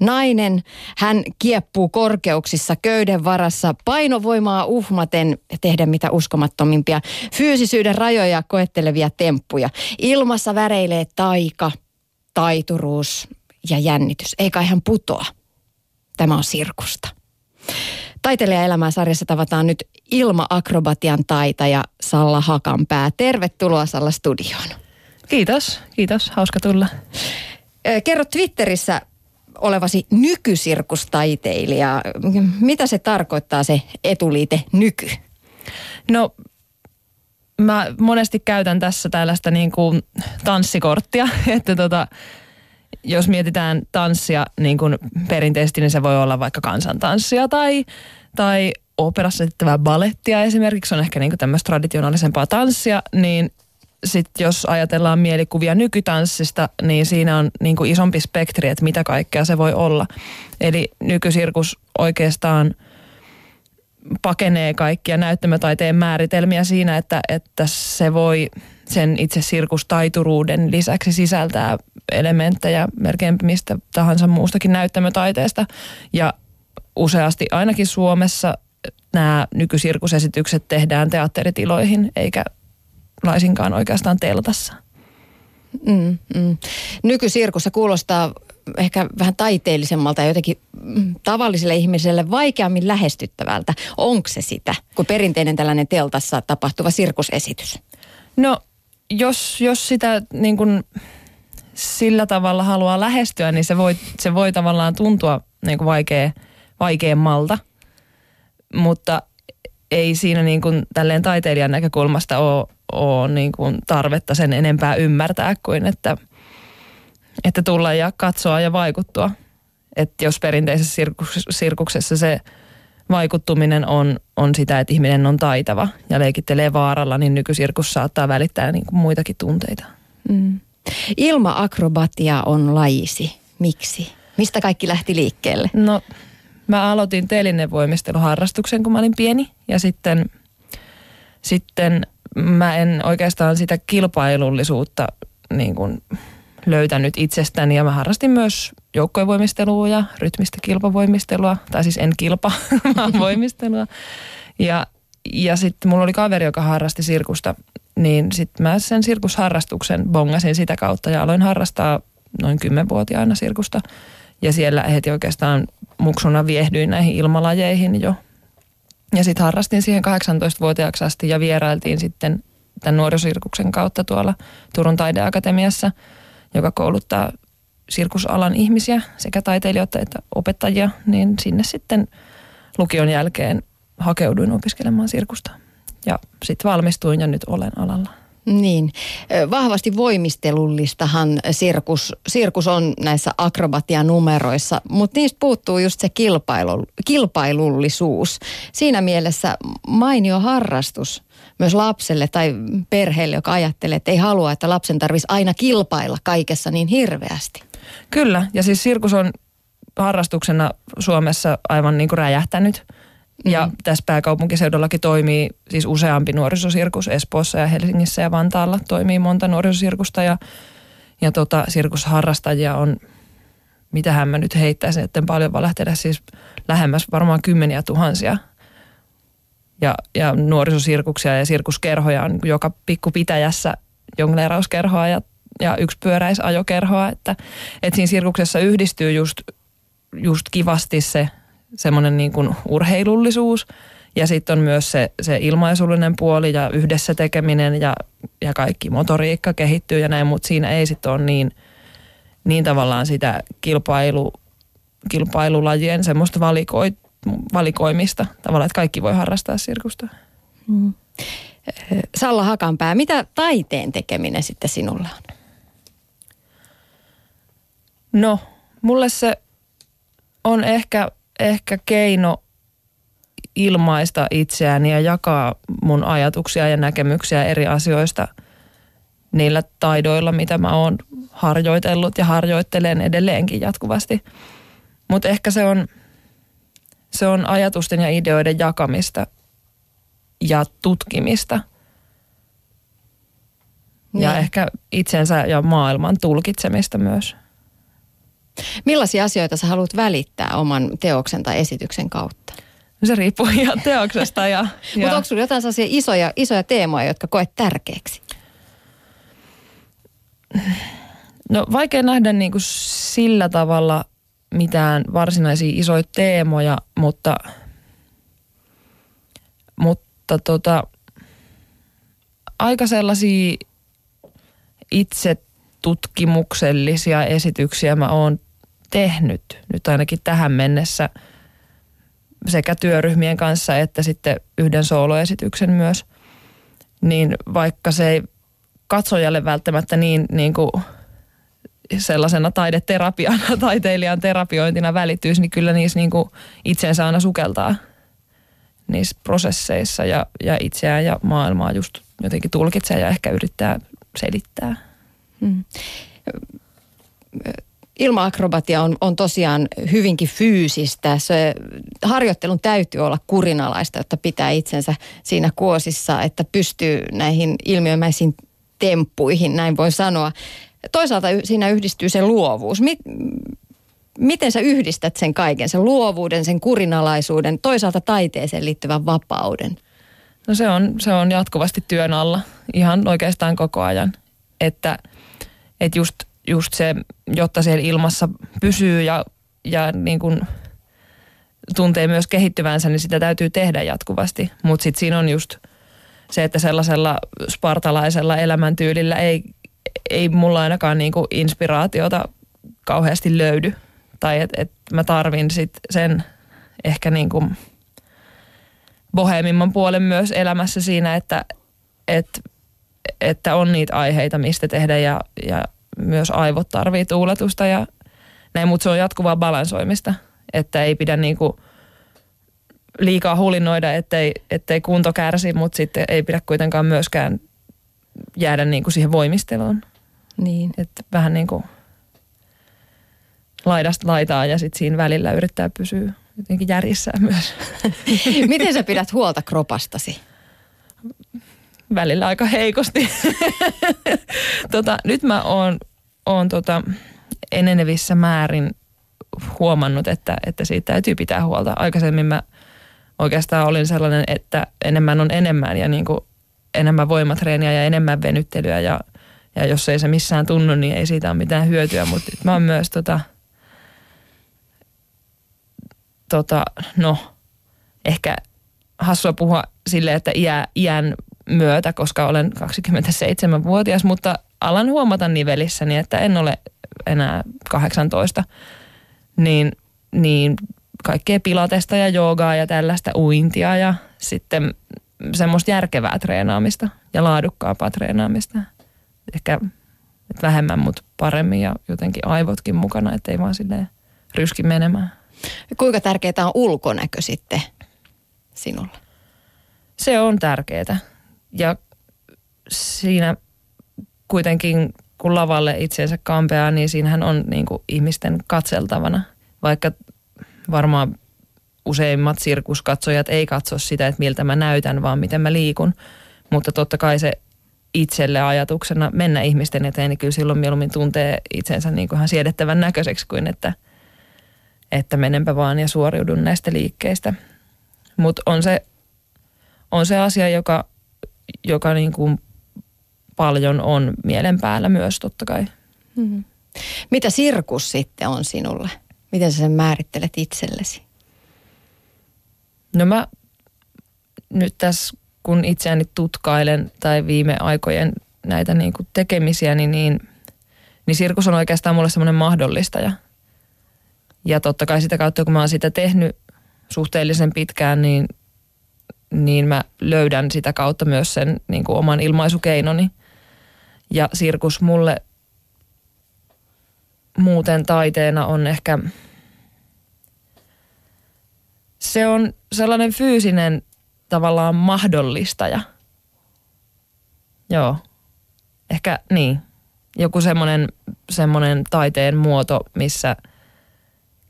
nainen. Hän kieppuu korkeuksissa köyden varassa painovoimaa uhmaten tehdä mitä uskomattomimpia fyysisyyden rajoja koettelevia temppuja. Ilmassa väreilee taika, taituruus ja jännitys. Eikä hän putoa. Tämä on sirkusta. Taiteilijaelämää sarjassa tavataan nyt ilma-akrobatian taitaja Salla Hakanpää. Tervetuloa Salla studioon. Kiitos, kiitos. Hauska tulla. Kerro Twitterissä olevasi nykysirkustaiteilija. Mitä se tarkoittaa se etuliite nyky? No mä monesti käytän tässä tällaista niin kuin tanssikorttia, että tota, jos mietitään tanssia niin kuin perinteisesti, niin se voi olla vaikka kansantanssia tai, tai operassa tehtävää balettia esimerkiksi, on ehkä niin kuin tämmöistä traditionaalisempaa tanssia, niin sitten jos ajatellaan mielikuvia nykytanssista, niin siinä on niin kuin isompi spektri, että mitä kaikkea se voi olla. Eli nykysirkus oikeastaan pakenee kaikkia näyttämötaiteen määritelmiä siinä, että, että se voi sen itse sirkustaituruuden lisäksi sisältää elementtejä melkein mistä tahansa muustakin näyttämötaiteesta. Ja useasti ainakin Suomessa nämä nykysirkusesitykset tehdään teatteritiloihin eikä laisinkaan oikeastaan teltassa. Mm, mm. Nykysirkus se kuulostaa ehkä vähän taiteellisemmalta ja jotenkin mm, tavalliselle ihmiselle vaikeammin lähestyttävältä. Onko se sitä, kuin perinteinen tällainen teltassa tapahtuva sirkusesitys? No, jos, jos sitä niin kuin sillä tavalla haluaa lähestyä, niin se voi, se voi tavallaan tuntua niin kuin vaikea, vaikeammalta. Mutta ei siinä niin kuin tälleen taiteilijan näkökulmasta ole, ole niin kuin tarvetta sen enempää ymmärtää kuin että, että tulla ja katsoa ja vaikuttua. Että jos perinteisessä sirkuksessa se vaikuttuminen on, on sitä, että ihminen on taitava ja leikittelee vaaralla, niin nykysirkus saattaa välittää niin kuin muitakin tunteita. Mm. Ilma-akrobatia on lajisi. Miksi? Mistä kaikki lähti liikkeelle? No, mä aloitin telinevoimisteluharrastuksen, kun mä olin pieni. Ja sitten, sitten mä en oikeastaan sitä kilpailullisuutta niin kuin löytänyt itsestäni. Ja mä harrastin myös joukkojenvoimistelua ja rytmistä kilpavoimistelua. Tai siis en kilpa, vaan voimistelua. Ja, ja sitten mulla oli kaveri, joka harrasti sirkusta niin sitten mä sen sirkusharrastuksen bongasin sitä kautta ja aloin harrastaa noin kymmenvuotiaana sirkusta. Ja siellä heti oikeastaan muksuna viehdyin näihin ilmalajeihin jo. Ja sitten harrastin siihen 18-vuotiaaksi asti ja vierailtiin sitten tämän nuorisosirkuksen kautta tuolla Turun taideakatemiassa, joka kouluttaa sirkusalan ihmisiä, sekä taiteilijoita että opettajia, niin sinne sitten lukion jälkeen hakeuduin opiskelemaan sirkusta ja sitten valmistuin ja nyt olen alalla. Niin, vahvasti voimistelullistahan sirkus, sirkus on näissä akrobatianumeroissa, mutta niistä puuttuu just se kilpailu, kilpailullisuus. Siinä mielessä mainio harrastus myös lapselle tai perheelle, joka ajattelee, että ei halua, että lapsen tarvitsisi aina kilpailla kaikessa niin hirveästi. Kyllä, ja siis sirkus on harrastuksena Suomessa aivan niin kuin räjähtänyt – ja mm. tässä pääkaupunkiseudullakin toimii siis useampi nuorisosirkus Espoossa ja Helsingissä ja Vantaalla toimii monta nuorisosirkusta ja, ja tota, sirkusharrastajia on, mitähän mä nyt heittäisin, etten paljon valehtele, siis lähemmäs varmaan kymmeniä tuhansia. Ja, ja nuorisosirkuksia ja sirkuskerhoja on joka pikkupitäjässä jongleerauskerhoa ja, ja yksi pyöräisajokerhoa, että, että siinä sirkuksessa yhdistyy just, just kivasti se semmoinen niin kuin urheilullisuus ja sitten on myös se, se ilmaisullinen puoli ja yhdessä tekeminen ja, ja kaikki motoriikka kehittyy ja näin, mutta siinä ei sitten ole niin, niin tavallaan sitä kilpailu, kilpailulajien semmoista valikoi, valikoimista tavallaan, että kaikki voi harrastaa sirkusta. Mm. Salla Hakanpää, mitä taiteen tekeminen sitten sinulla on? No, mulle se on ehkä ehkä keino ilmaista itseäni ja jakaa mun ajatuksia ja näkemyksiä eri asioista niillä taidoilla, mitä mä oon harjoitellut ja harjoittelen edelleenkin jatkuvasti. Mutta ehkä se on, se on ajatusten ja ideoiden jakamista ja tutkimista. Niin. Ja ehkä itsensä ja maailman tulkitsemista myös. Millaisia asioita sä haluat välittää oman teoksen tai esityksen kautta? Se riippuu ihan teoksesta. Ja, ja... Mutta onko sulla jotain sellaisia isoja, isoja teemoja, jotka koet tärkeäksi? No vaikea nähdä niin kuin sillä tavalla mitään varsinaisia isoja teemoja, mutta, mutta tota, aika sellaisia itse tutkimuksellisia esityksiä mä oon tehnyt nyt ainakin tähän mennessä sekä työryhmien kanssa että sitten yhden sooloesityksen myös. Niin vaikka se ei katsojalle välttämättä niin, niin kuin sellaisena taideterapiana, taiteilijan terapiointina välittyisi, niin kyllä niissä niin kuin itsensä aina sukeltaa niissä prosesseissa ja, ja itseään ja maailmaa just jotenkin tulkitsee ja ehkä yrittää selittää. Hmm. Ilmaakrobatia on, on tosiaan hyvinkin fyysistä. Se harjoittelun täytyy olla kurinalaista, jotta pitää itsensä siinä kuosissa, että pystyy näihin ilmiömäisiin temppuihin, näin voi sanoa. Toisaalta siinä yhdistyy se luovuus. miten sä yhdistät sen kaiken, sen luovuuden, sen kurinalaisuuden, toisaalta taiteeseen liittyvän vapauden? No se on, se on jatkuvasti työn alla ihan oikeastaan koko ajan. Että, että just, just se, jotta siellä ilmassa pysyy ja, ja niin kuin tuntee myös kehittyvänsä, niin sitä täytyy tehdä jatkuvasti. Mutta sitten siinä on just se, että sellaisella spartalaisella elämäntyylillä ei, ei mulla ainakaan niin kuin inspiraatiota kauheasti löydy. Tai että et mä tarvin sit sen ehkä niin kuin bohemimman puolen myös elämässä siinä, että, että, että on niitä aiheita, mistä tehdä ja, ja myös aivot tarvii tuuletusta ja näin, mutta se on jatkuvaa balansoimista, että ei pidä niinku liikaa hulinoida, ettei, ettei kunto kärsi, mutta sitten ei pidä kuitenkaan myöskään jäädä niinku siihen voimisteluun. Niin. Että vähän niin kuin laidasta laitaa ja sitten siinä välillä yrittää pysyä jotenkin järjissä myös. Miten sä pidät huolta kropastasi? Välillä aika heikosti. tota, nyt mä oon, oon tota, enenevissä määrin huomannut, että, että siitä täytyy pitää huolta. Aikaisemmin mä oikeastaan olin sellainen, että enemmän on enemmän ja niin kuin enemmän voimatreeniä ja enemmän venyttelyä ja, ja jos ei se missään tunnu, niin ei siitä ole mitään hyötyä. Mutta mä oon myös tota, tota, no, ehkä hassua puhua sille, että iä, iän myötä, koska olen 27-vuotias, mutta alan huomata nivelissäni, että en ole enää 18, niin, niin kaikkea pilatesta ja joogaa ja tällaista uintia ja sitten semmoista järkevää treenaamista ja laadukkaampaa treenaamista. Ehkä vähemmän, mutta paremmin ja jotenkin aivotkin mukana, ettei vaan silleen ryski menemään. Kuinka tärkeää on ulkonäkö sitten sinulle? Se on tärkeää. Ja siinä kuitenkin, kun lavalle itseensä kampeaa, niin siinähän on niin kuin ihmisten katseltavana. Vaikka varmaan useimmat sirkuskatsojat ei katso sitä, että miltä mä näytän, vaan miten mä liikun. Mutta totta kai se itselle ajatuksena mennä ihmisten eteen, niin kyllä silloin mieluummin tuntee itsensä niin kuin ihan siedettävän näköiseksi kuin että – että menenpä vaan ja suoriudun näistä liikkeistä. Mutta on se, on se asia, joka, joka niin kuin paljon on mielen päällä myös totta kai. Mm-hmm. Mitä sirkus sitten on sinulle? Miten sä sen määrittelet itsellesi? No mä nyt tässä kun itseäni tutkailen tai viime aikojen näitä niin kuin tekemisiä, niin, niin, niin sirkus on oikeastaan mulle semmoinen mahdollistaja – ja totta kai sitä kautta, kun mä oon sitä tehnyt suhteellisen pitkään, niin, niin mä löydän sitä kautta myös sen niin kuin oman ilmaisukeinoni. Ja sirkus mulle muuten taiteena on ehkä, se on sellainen fyysinen tavallaan mahdollistaja. Joo, ehkä niin. Joku semmoinen, semmoinen taiteen muoto, missä –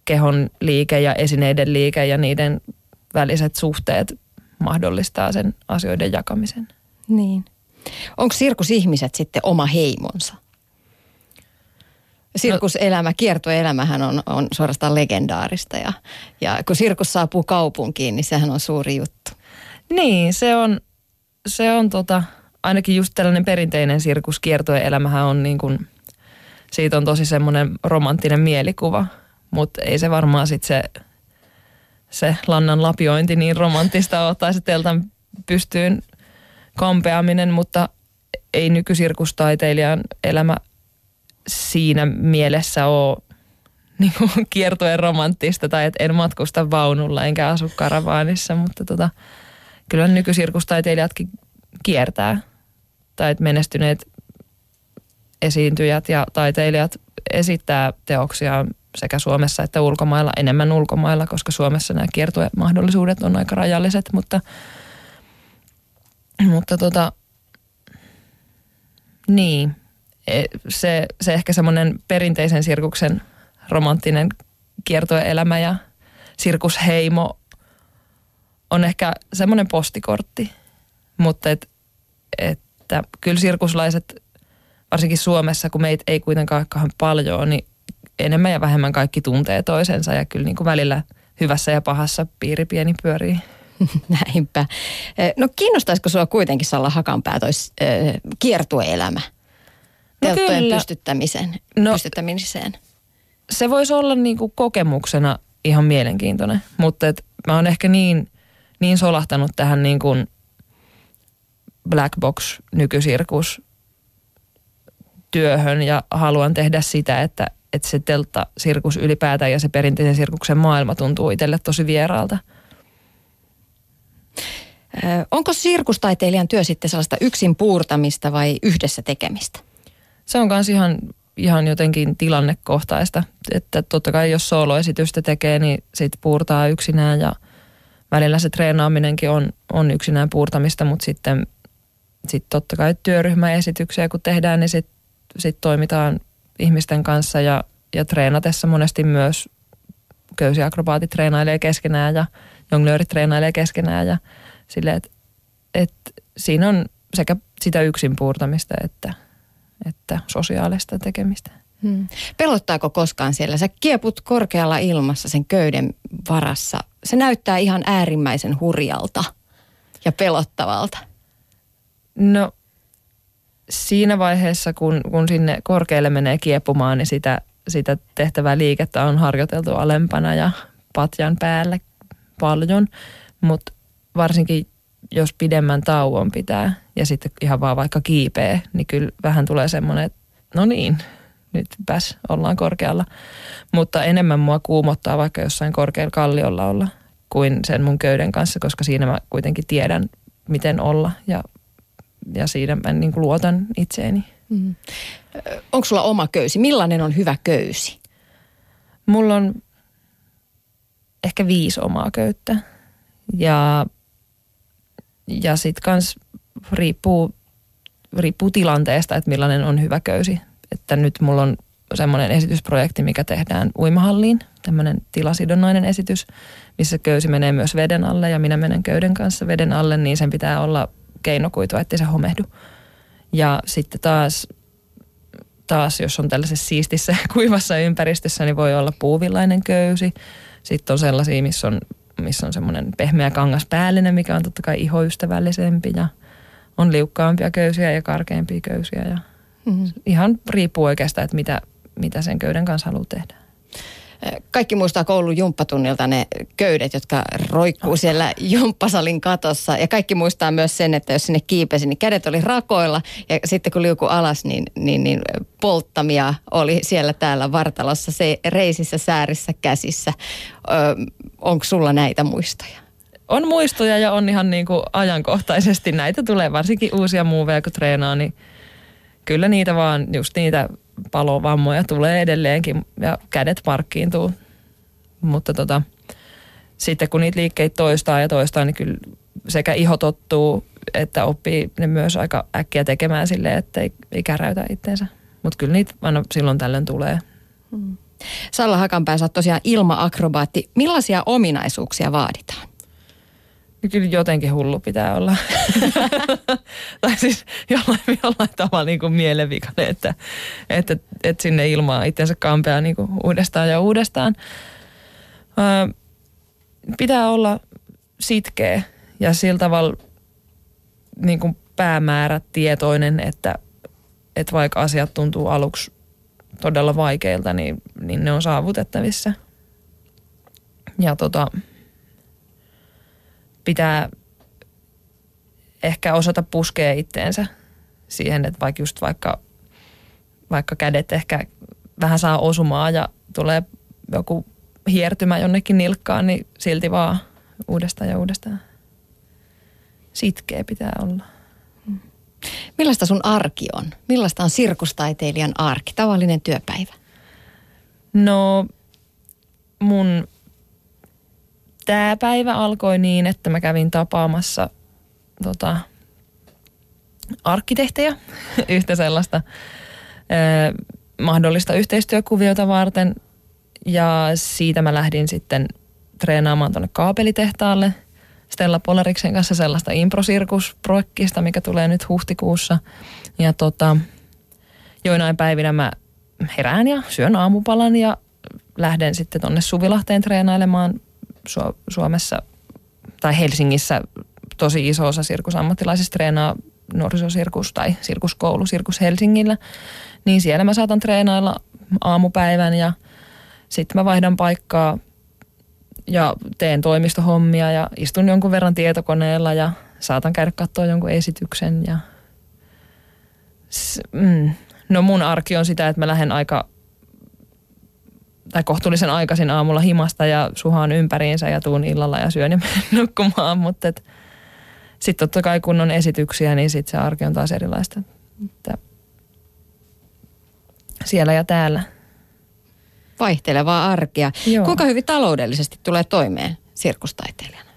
kehon liike ja esineiden liike ja niiden väliset suhteet mahdollistaa sen asioiden jakamisen. Niin. Onko sirkusihmiset sitten oma heimonsa? sirkuselämä, kiertoelämähän on, on suorastaan legendaarista ja, ja kun sirkus saapuu kaupunkiin, niin sehän on suuri juttu. Niin, se on, se on tota, ainakin just tällainen perinteinen sirkuskiertoelämähän on niin kuin, siitä on tosi semmoinen romanttinen mielikuva, mutta ei se varmaan sitten se, se lannan lapiointi niin romanttista ole se teltan pystyyn kampeaminen, mutta ei nykysirkustaiteilijan elämä siinä mielessä ole niin kuin kiertojen romanttista tai että en matkusta vaunulla enkä asu karavaanissa, mutta tota, kyllä nykysirkustaiteilijatkin kiertää tai että menestyneet esiintyjät ja taiteilijat esittää teoksia sekä Suomessa että ulkomailla, enemmän ulkomailla, koska Suomessa nämä kiertomahdollisuudet on aika rajalliset, mutta, mutta tota, niin, e, se, se ehkä semmoinen perinteisen sirkuksen romanttinen kiertoelämä ja sirkusheimo on ehkä semmoinen postikortti, mutta et, että kyllä sirkuslaiset, varsinkin Suomessa, kun meitä ei kuitenkaan kauhean paljon, niin enemmän ja vähemmän kaikki tuntee toisensa ja kyllä niin kuin välillä hyvässä ja pahassa piiri pieni pyörii. Näinpä. No kiinnostaisiko sinua kuitenkin Salla Hakanpää toi kiertueelämä? No kyllä. pystyttämisen, no, pystyttämiseen. Se voisi olla niin kuin kokemuksena ihan mielenkiintoinen, mutta et mä oon ehkä niin, niin solahtanut tähän niin kuin black box nykysirkus työhön ja haluan tehdä sitä, että, että se teltta sirkus ylipäätään ja se perinteisen sirkuksen maailma tuntuu itselle tosi vieraalta. Onko sirkustaiteilijan työ sitten sellaista yksin puurtamista vai yhdessä tekemistä? Se on myös ihan, ihan jotenkin tilannekohtaista, että totta kai jos sooloesitystä tekee, niin sit puurtaa yksinään ja välillä se treenaaminenkin on, on yksinään puurtamista, mutta sitten sit totta kai työryhmäesityksiä kun tehdään, niin sitten sit toimitaan ihmisten kanssa ja, ja treenatessa monesti myös köysiakrobaatit treenailee keskenään ja jonglöörit treenailee keskenään ja sille, että et siinä on sekä sitä yksin puurtamista että, että sosiaalista tekemistä. Hmm. Pelottaako koskaan siellä? Sä kieput korkealla ilmassa sen köyden varassa. Se näyttää ihan äärimmäisen hurjalta ja pelottavalta. No siinä vaiheessa, kun, kun sinne korkealle menee kiepumaan, niin sitä, sitä tehtävää liikettä on harjoiteltu alempana ja patjan päällä paljon. Mutta varsinkin jos pidemmän tauon pitää ja sitten ihan vaan vaikka kiipee, niin kyllä vähän tulee semmoinen, että no niin, nyt pääs, ollaan korkealla. Mutta enemmän mua kuumottaa vaikka jossain korkealla kalliolla olla kuin sen mun köyden kanssa, koska siinä mä kuitenkin tiedän, miten olla ja, ja siinä mä niin kuin luotan itseeni. Mm. Onko sulla oma köysi? Millainen on hyvä köysi? Mulla on ehkä viisi omaa köyttä ja ja sitten kans riippuu, riippuu tilanteesta, että millainen on hyvä köysi. Että nyt mulla on semmoinen esitysprojekti, mikä tehdään uimahalliin, tämmöinen tilasidonnainen esitys, missä köysi menee myös veden alle ja minä menen köyden kanssa veden alle, niin sen pitää olla keinokuitu, ettei se homehdu. Ja sitten taas, taas jos on tällaisessa siistissä kuivassa ympäristössä, niin voi olla puuvillainen köysi. Sitten on sellaisia, missä on missä on semmoinen pehmeä kangas päällinen, mikä on totta kai ihoystävällisempi ja on liukkaampia köysiä ja karkeampia köysiä. Ja mm-hmm. Ihan riippuu oikeastaan, että mitä, mitä sen köyden kanssa haluaa tehdä. Kaikki muistaa koulun jumppatunnilta ne köydet, jotka roikkuu siellä jumppasalin katossa. Ja kaikki muistaa myös sen, että jos sinne kiipesi, niin kädet oli rakoilla. Ja sitten kun liuku alas, niin, niin, niin polttamia oli siellä täällä vartalossa, se reisissä, säärissä, käsissä. onko sulla näitä muistoja? On muistoja ja on ihan niin kuin ajankohtaisesti. Näitä tulee varsinkin uusia muuveja, kun treenaa, niin kyllä niitä vaan, just niitä palovammoja tulee edelleenkin ja kädet markkiintuu. Mutta tota, sitten kun niitä liikkeitä toistaa ja toistaa, niin kyllä sekä iho tottuu, että oppii ne myös aika äkkiä tekemään silleen, että ei, ei käräytä itseensä. Mutta kyllä niitä aina silloin tällöin tulee. Hmm. Salla Hakanpää, sä oot tosiaan ilmaakrobaatti. Millaisia ominaisuuksia vaaditaan? niin kyllä jotenkin hullu pitää olla. tai siis jollain, jollain tavalla niin kuin mielenvikainen, että, että, että sinne ilmaa itsensä kampeaa niin kuin uudestaan ja uudestaan. Öö, pitää olla sitkeä ja sillä tavalla niin kuin päämäärätietoinen, että, että vaikka asiat tuntuu aluksi todella vaikeilta, niin, niin ne on saavutettavissa. Ja tota, pitää ehkä osata puskea itteensä siihen, että vaikka just vaikka, vaikka kädet ehkä vähän saa osumaa ja tulee joku hiertymä jonnekin nilkkaan, niin silti vaan uudestaan ja uudestaan. Sitkeä pitää olla. Millaista sun arki on? Millaista on sirkustaiteilijan arki, tavallinen työpäivä? No mun tämä päivä alkoi niin, että mä kävin tapaamassa tota, arkkitehtejä, yhtä sellaista ö, mahdollista yhteistyökuviota varten. Ja siitä mä lähdin sitten treenaamaan tuonne kaapelitehtaalle Stella Polariksen kanssa sellaista improsirkusprojektista, mikä tulee nyt huhtikuussa. Ja tota, joinain päivinä mä herään ja syön aamupalan ja lähden sitten tonne Suvilahteen treenailemaan Su- Suomessa tai Helsingissä tosi iso osa sirkusammattilaisista treenaa nuorisosirkus tai sirkuskoulu Sirkus Helsingillä. Niin siellä mä saatan treenailla aamupäivän ja sitten mä vaihdan paikkaa ja teen toimistohommia ja istun jonkun verran tietokoneella ja saatan käydä katsoa jonkun esityksen. Ja... Mm. No mun arki on sitä, että mä lähden aika tai kohtuullisen aikaisin aamulla himasta ja suhaan ympäriinsä ja tuun illalla ja syön ja nukkumaan. Mutta sitten totta kai kun on esityksiä, niin sitten se arki on taas erilaista. Että siellä ja täällä. Vaihtelevaa arkea. Joo. Kuinka hyvin taloudellisesti tulee toimeen sirkustaiteilijana?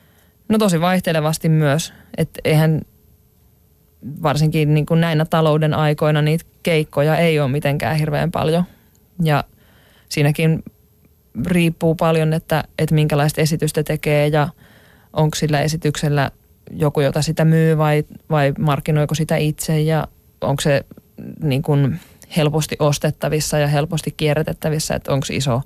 No tosi vaihtelevasti myös. Että eihän varsinkin niin kuin näinä talouden aikoina niitä keikkoja ei ole mitenkään hirveän paljon. Ja siinäkin riippuu paljon, että, että minkälaista esitystä tekee ja onko sillä esityksellä joku, jota sitä myy vai, vai markkinoiko sitä itse ja onko se niin kuin helposti ostettavissa ja helposti kierrätettävissä, että onko iso,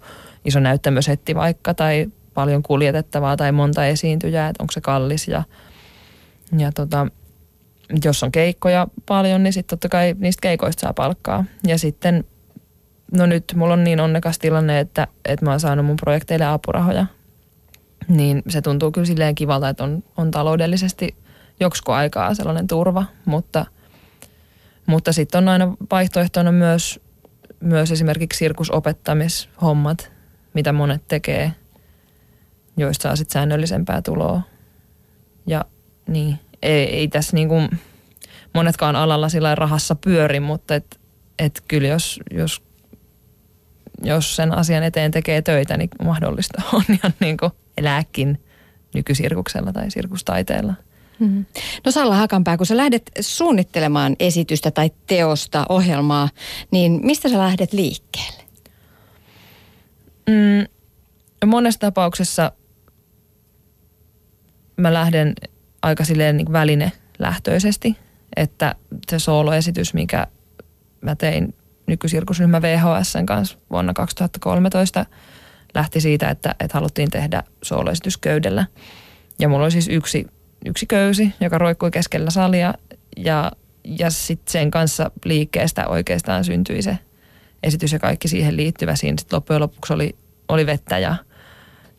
iso näyttämösetti vaikka tai paljon kuljetettavaa tai monta esiintyjää, että onko se kallis ja, ja tota, jos on keikkoja paljon, niin sitten totta kai niistä keikoista saa palkkaa. Ja sitten no nyt mulla on niin onnekas tilanne, että, että mä oon saanut mun projekteille apurahoja. Niin se tuntuu kyllä silleen kivalta, että on, on taloudellisesti joksiko aikaa sellainen turva, mutta, mutta sitten on aina vaihtoehtona myös, myös esimerkiksi sirkusopettamishommat, mitä monet tekee, joista saa sitten säännöllisempää tuloa. Ja niin, ei, ei tässä niin kuin monetkaan alalla sillä rahassa pyöri, mutta et, et kyllä jos, jos jos sen asian eteen tekee töitä, niin mahdollista on ihan niin kuin elääkin nykysirkuksella tai sirkustaiteella. Mm-hmm. No Salla Hakanpää, kun sä lähdet suunnittelemaan esitystä tai teosta, ohjelmaa, niin mistä sä lähdet liikkeelle? Mm, monessa tapauksessa mä lähden aika silleen niin välinelähtöisesti, että se sooloesitys, mikä mä tein nykysirkusryhmä VHSn kanssa vuonna 2013 lähti siitä, että, että haluttiin tehdä sooloesitys köydellä. Ja mulla oli siis yksi, yksi köysi, joka roikkui keskellä salia ja, ja sitten sen kanssa liikkeestä oikeastaan syntyi se esitys ja kaikki siihen liittyvä. Siinä sitten loppujen lopuksi oli, oli vettä ja,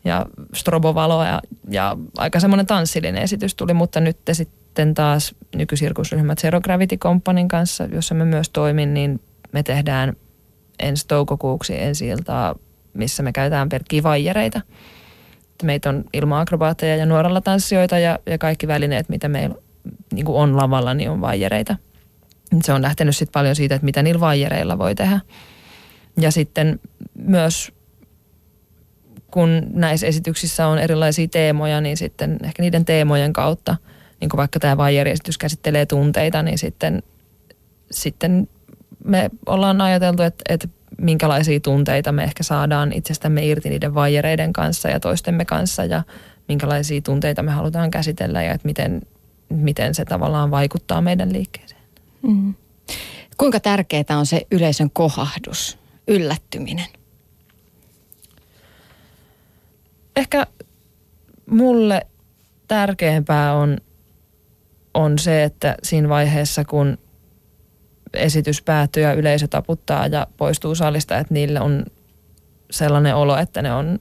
ja strobovaloa ja, ja aika semmoinen tanssillinen esitys tuli, mutta nyt sitten taas nykysirkusryhmä Zero Gravity Companyn kanssa, jossa mä myös toimin, niin me tehdään ensi toukokuuksi ensi iltaa, missä me käytetään pelkkiä vaijereita. Meitä on ilma-akrobaatteja ja nuoralla tanssijoita ja, ja kaikki välineet, mitä meillä niin kuin on lavalla, niin on vaijereita. Se on lähtenyt sitten paljon siitä, että mitä niillä vaijereilla voi tehdä. Ja sitten myös kun näissä esityksissä on erilaisia teemoja, niin sitten ehkä niiden teemojen kautta, niin kuin vaikka tämä vaijeriesitys käsittelee tunteita, niin sitten, sitten me ollaan ajateltu, että, että minkälaisia tunteita me ehkä saadaan itsestämme irti niiden vaijereiden kanssa ja toistemme kanssa ja minkälaisia tunteita me halutaan käsitellä ja että miten, miten se tavallaan vaikuttaa meidän liikkeeseen. Mm. Kuinka tärkeää on se yleisön kohahdus, yllättyminen? Ehkä mulle tärkeämpää on, on se, että siinä vaiheessa, kun esitys päättyy ja yleisö taputtaa ja poistuu salista, että niille on sellainen olo, että ne on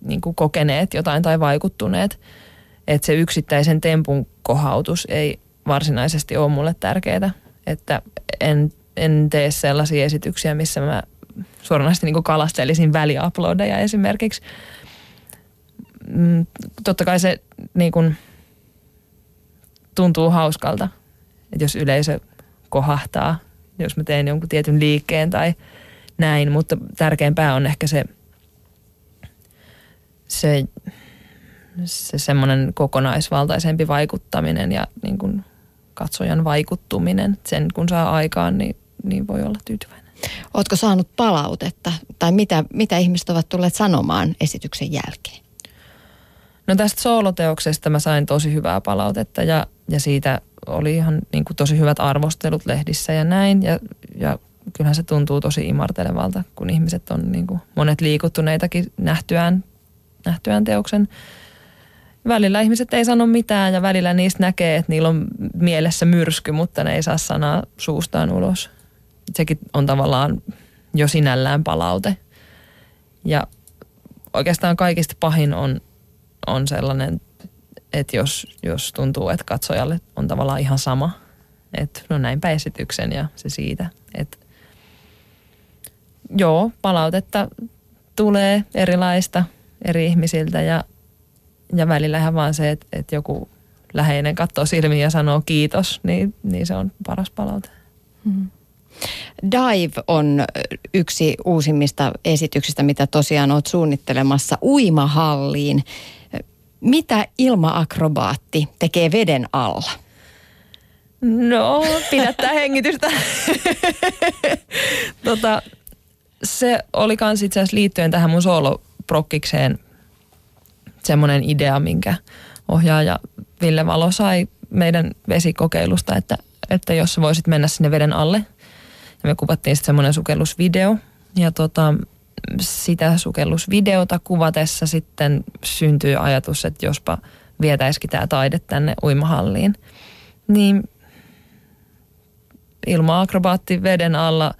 niin kuin kokeneet jotain tai vaikuttuneet. Että se yksittäisen tempun kohautus ei varsinaisesti ole mulle tärkeää. Että en, en tee sellaisia esityksiä, missä mä suoranaisesti niin kalastelisin väliuploadeja esimerkiksi. Mm, totta kai se niin kuin, tuntuu hauskalta, että jos yleisö kohahtaa, jos mä teen jonkun tietyn liikkeen tai näin, mutta tärkeämpää on ehkä se, se, se semmoinen kokonaisvaltaisempi vaikuttaminen ja niin kuin katsojan vaikuttuminen. Sen kun saa aikaan, niin, niin voi olla tyytyväinen. Oletko saanut palautetta tai mitä, mitä ihmiset ovat tulleet sanomaan esityksen jälkeen? No tästä sooloteoksesta mä sain tosi hyvää palautetta ja, ja siitä oli ihan niin kuin tosi hyvät arvostelut lehdissä ja näin. Ja, ja kyllähän se tuntuu tosi imartelevalta, kun ihmiset on niin kuin monet liikuttuneitakin nähtyään, nähtyään teoksen. Välillä ihmiset ei sano mitään ja välillä niistä näkee, että niillä on mielessä myrsky, mutta ne ei saa sanaa suustaan ulos. Sekin on tavallaan jo sinällään palaute. Ja oikeastaan kaikista pahin on, on sellainen että jos, jos tuntuu, että katsojalle on tavallaan ihan sama, että no näinpä esityksen ja se siitä. Että joo, palautetta tulee erilaista eri ihmisiltä ja, ja välillä ihan vaan se, että, että joku läheinen katsoo silmiin ja sanoo kiitos, niin, niin se on paras palaute. Hmm. Dive on yksi uusimmista esityksistä, mitä tosiaan olet suunnittelemassa uimahalliin. Mitä ilmaakrobaatti tekee veden alla? No, pidättää hengitystä. tota, se oli kans itse asiassa liittyen tähän mun sooloprokkikseen semmoinen idea, minkä ohjaaja Ville Valo sai meidän vesikokeilusta, että, että jos voisit mennä sinne veden alle. Ja me kuvattiin sitten semmoinen sukellusvideo. Ja tota, sitä sukellusvideota kuvatessa sitten syntyy ajatus, että jospa vietäisikin tämä taide tänne uimahalliin. Niin ilma-akrobaatti veden alla,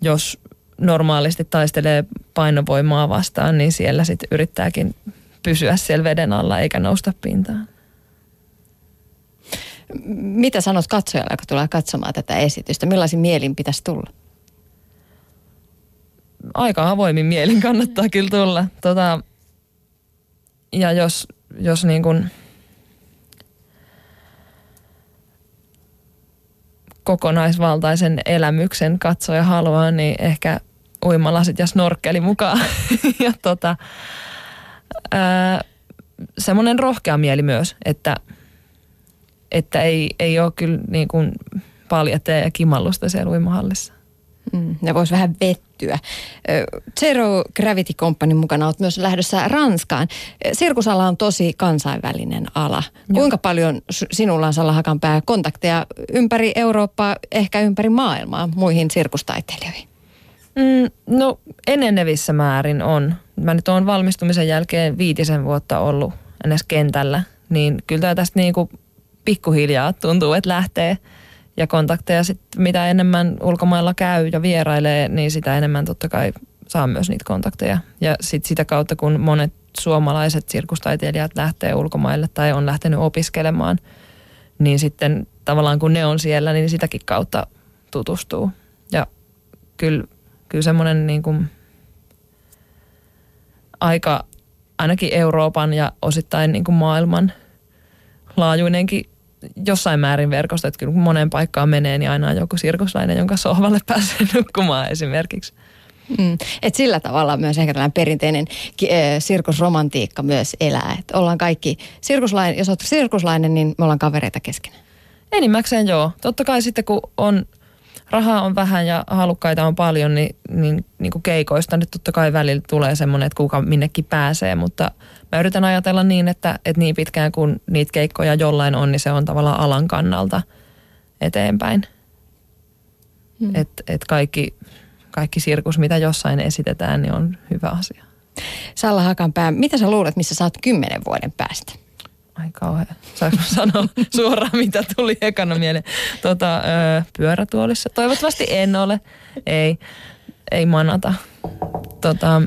jos normaalisti taistelee painovoimaa vastaan, niin siellä sitten yrittääkin pysyä siellä veden alla eikä nousta pintaan. Mitä sanot katsojalle, joka tulee katsomaan tätä esitystä? Millaisin mielin pitäisi tulla? Aika avoimin mielin kannattaa kyllä tulla. Tota, ja jos, jos niin kuin kokonaisvaltaisen elämyksen katsoja haluaa, niin ehkä uimalasit ja snorkkeli mukaan. ja tota, semmoinen rohkea mieli myös, että, että ei, ei ole kyllä niin kuin paljatteja ja kimallusta siellä uimahallissa. Mm, ne vois vähän vettyä. Zero Gravity Company mukana olet myös lähdössä Ranskaan. Sirkusala on tosi kansainvälinen ala. Joo. Kuinka paljon sinulla on Salla Hakanpää kontakteja ympäri Eurooppaa, ehkä ympäri maailmaa muihin sirkustaiteilijoihin? Mm, no enenevissä määrin on. Mä nyt oon valmistumisen jälkeen viitisen vuotta ollut edes kentällä, niin kyllä tästä niinku pikkuhiljaa tuntuu, että lähtee – ja kontakteja sitten mitä enemmän ulkomailla käy ja vierailee, niin sitä enemmän totta kai saa myös niitä kontakteja. Ja sitten sitä kautta, kun monet suomalaiset sirkustaiteilijat lähtee ulkomaille tai on lähtenyt opiskelemaan, niin sitten tavallaan kun ne on siellä, niin sitäkin kautta tutustuu. Ja kyllä, kyllä semmoinen niin kuin aika ainakin Euroopan ja osittain niin kuin maailman laajuinenkin jossain määrin verkosto, että kyllä kun moneen paikkaan menee, niin aina on joku sirkuslainen, jonka sohvalle pääsee nukkumaan esimerkiksi. Mm. Et sillä tavalla myös ehkä tällainen perinteinen äh, sirkusromantiikka myös elää. Et ollaan kaikki, sirkuslainen, jos olet sirkuslainen, niin me ollaan kavereita keskenään. Enimmäkseen joo. Totta kai sitten kun on rahaa on vähän ja halukkaita on paljon, niin, niin, niin kuin keikoista nyt totta kai välillä tulee semmoinen, että kuka minnekin pääsee, mutta mä yritän ajatella niin, että, että niin pitkään kuin niitä keikkoja jollain on, niin se on tavallaan alan kannalta eteenpäin. Hmm. Että et kaikki, kaikki sirkus, mitä jossain esitetään, niin on hyvä asia. Salla Hakanpää, mitä sä luulet, missä sä oot kymmenen vuoden päästä? Ai kauhean. Saanko sanoa suoraan, mitä tuli ekana mieleen? Tota, öö, pyörätuolissa. Toivottavasti en ole. Ei, ei manata. Tota,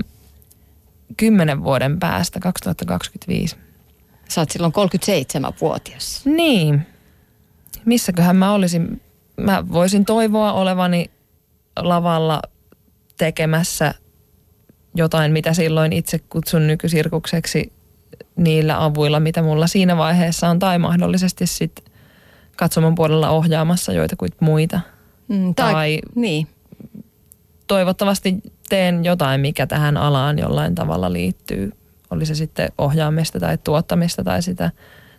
kymmenen vuoden päästä, 2025. Sä oot silloin 37-vuotias. Niin. Missäköhän mä olisin? Mä voisin toivoa olevani lavalla tekemässä jotain, mitä silloin itse kutsun nykysirkukseksi niillä avuilla, mitä mulla siinä vaiheessa on, tai mahdollisesti sitten katsomon puolella ohjaamassa joitakuit muita. Mm, tai, tai niin. toivottavasti teen jotain, mikä tähän alaan jollain tavalla liittyy. Oli se sitten ohjaamista tai tuottamista tai sitä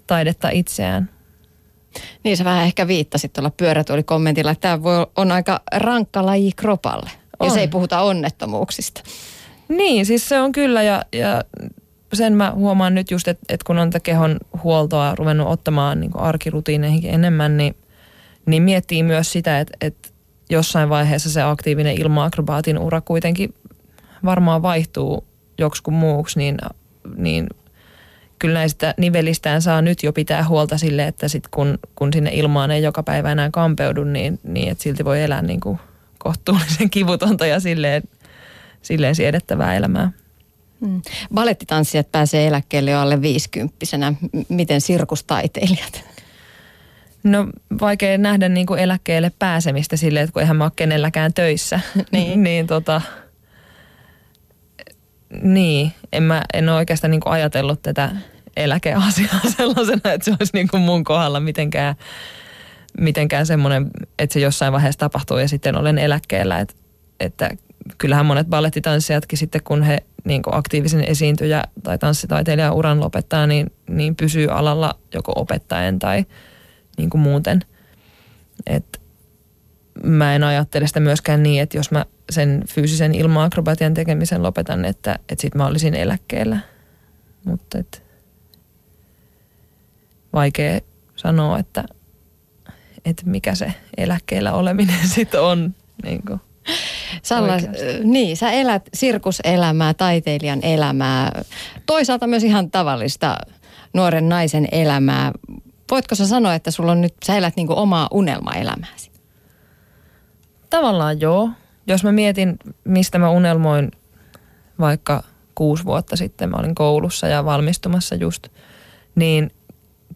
taidetta itseään. Niin sä vähän ehkä viittasit tuolla pyörätuolikommentilla, että tämä voi, on aika rankka laji kropalle. On. Ja se ei puhuta onnettomuuksista. Niin, siis se on kyllä ja, ja sen mä huomaan nyt just, että, että kun on tätä kehon huoltoa ruvennut ottamaan niin arkirutiineihin enemmän, niin, niin miettii myös sitä, että, että jossain vaiheessa se aktiivinen ilma-akrobaatin ura kuitenkin varmaan vaihtuu joksikun muuksi, niin, niin kyllä näistä nivelistään saa nyt jo pitää huolta sille, että sit kun, kun sinne ilmaan ei joka päivä enää kampeudu, niin, niin että silti voi elää niin kuin kohtuullisen kivutonta ja silleen, silleen siedettävää elämää. Hmm. Balettitanssijat pääsee eläkkeelle jo alle viisikymppisenä. Miten sirkustaiteilijat? No vaikea nähdä niin kuin eläkkeelle pääsemistä silleen, että kun eihän mä ole kenelläkään töissä. niin. niin tota, niin, en mä en ole oikeastaan niin kuin ajatellut tätä eläkeasiaa sellaisena, että se olisi niin kuin mun kohdalla mitenkään, mitenkään semmoinen, että se jossain vaiheessa tapahtuu ja sitten olen eläkkeellä. Että, että kyllähän monet ballettitanssijatkin sitten, kun he niin kuin aktiivisen esiintyjä tai tanssitaiteilijan uran lopettaa, niin, niin pysyy alalla joko opettajan tai niin kuin muuten. Et mä en ajattele sitä myöskään niin, että jos mä sen fyysisen ilma-akrobatian tekemisen lopetan, että, että sit mä olisin eläkkeellä. Mutta et, vaikea sanoa, että, että mikä se eläkkeellä oleminen sitten on. Niin kuin. Salla, niin, sä elät sirkuselämää, taiteilijan elämää, toisaalta myös ihan tavallista nuoren naisen elämää. Voitko sä sanoa, että sulla on nyt, sä elät niin omaa unelmaelämääsi? Tavallaan joo. Jos mä mietin, mistä mä unelmoin vaikka kuusi vuotta sitten, mä olin koulussa ja valmistumassa just, niin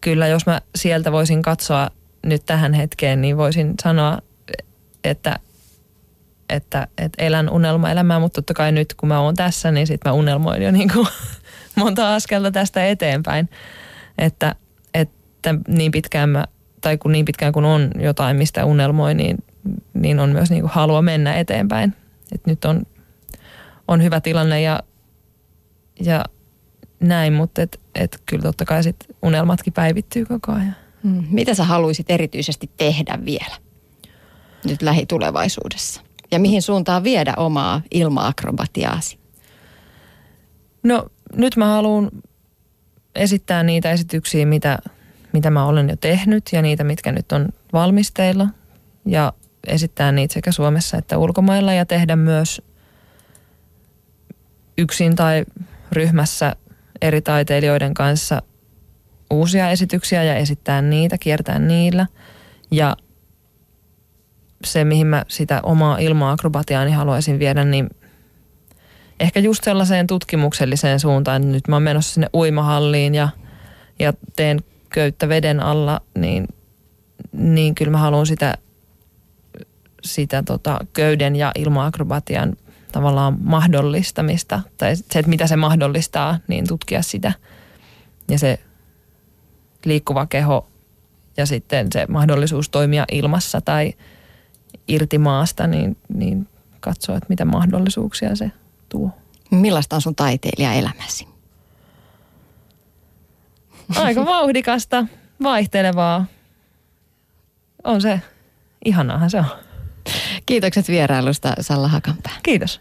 kyllä jos mä sieltä voisin katsoa nyt tähän hetkeen, niin voisin sanoa, että että, että elän unelmaelämää, mutta totta kai nyt kun mä oon tässä, niin sit mä unelmoin jo niin kuin monta askelta tästä eteenpäin. Että, että niin pitkään mä, tai kun niin pitkään kun on jotain, mistä unelmoi, niin, niin on myös niin kuin halua mennä eteenpäin. Et nyt on, on hyvä tilanne ja, ja näin, mutta et, et kyllä totta kai sit unelmatkin päivittyy koko ajan. Hmm. Mitä sä haluaisit erityisesti tehdä vielä nyt lähitulevaisuudessa? Ja mihin suuntaan viedä omaa ilma-akrobatiaasi? No nyt mä haluan esittää niitä esityksiä, mitä, mitä mä olen jo tehnyt ja niitä, mitkä nyt on valmisteilla. Ja esittää niitä sekä Suomessa että ulkomailla ja tehdä myös yksin tai ryhmässä eri taiteilijoiden kanssa uusia esityksiä ja esittää niitä, kiertää niillä. Ja se, mihin mä sitä omaa ilma-akrobatiaani haluaisin viedä, niin ehkä just sellaiseen tutkimukselliseen suuntaan. Nyt mä oon menossa sinne uimahalliin ja, ja teen köyttä veden alla, niin, niin kyllä mä haluan sitä, sitä tota, köyden ja ilma-akrobatian tavallaan mahdollistamista. Tai se, että mitä se mahdollistaa, niin tutkia sitä. Ja se liikkuva keho ja sitten se mahdollisuus toimia ilmassa tai – irti maasta, niin, niin katsoa, että mitä mahdollisuuksia se tuo. Millaista on sun taiteilijaelämäsi? Aika vauhdikasta, vaihtelevaa. On se, ihanahan se on. Kiitokset vierailusta Salla Hakanpää. Kiitos.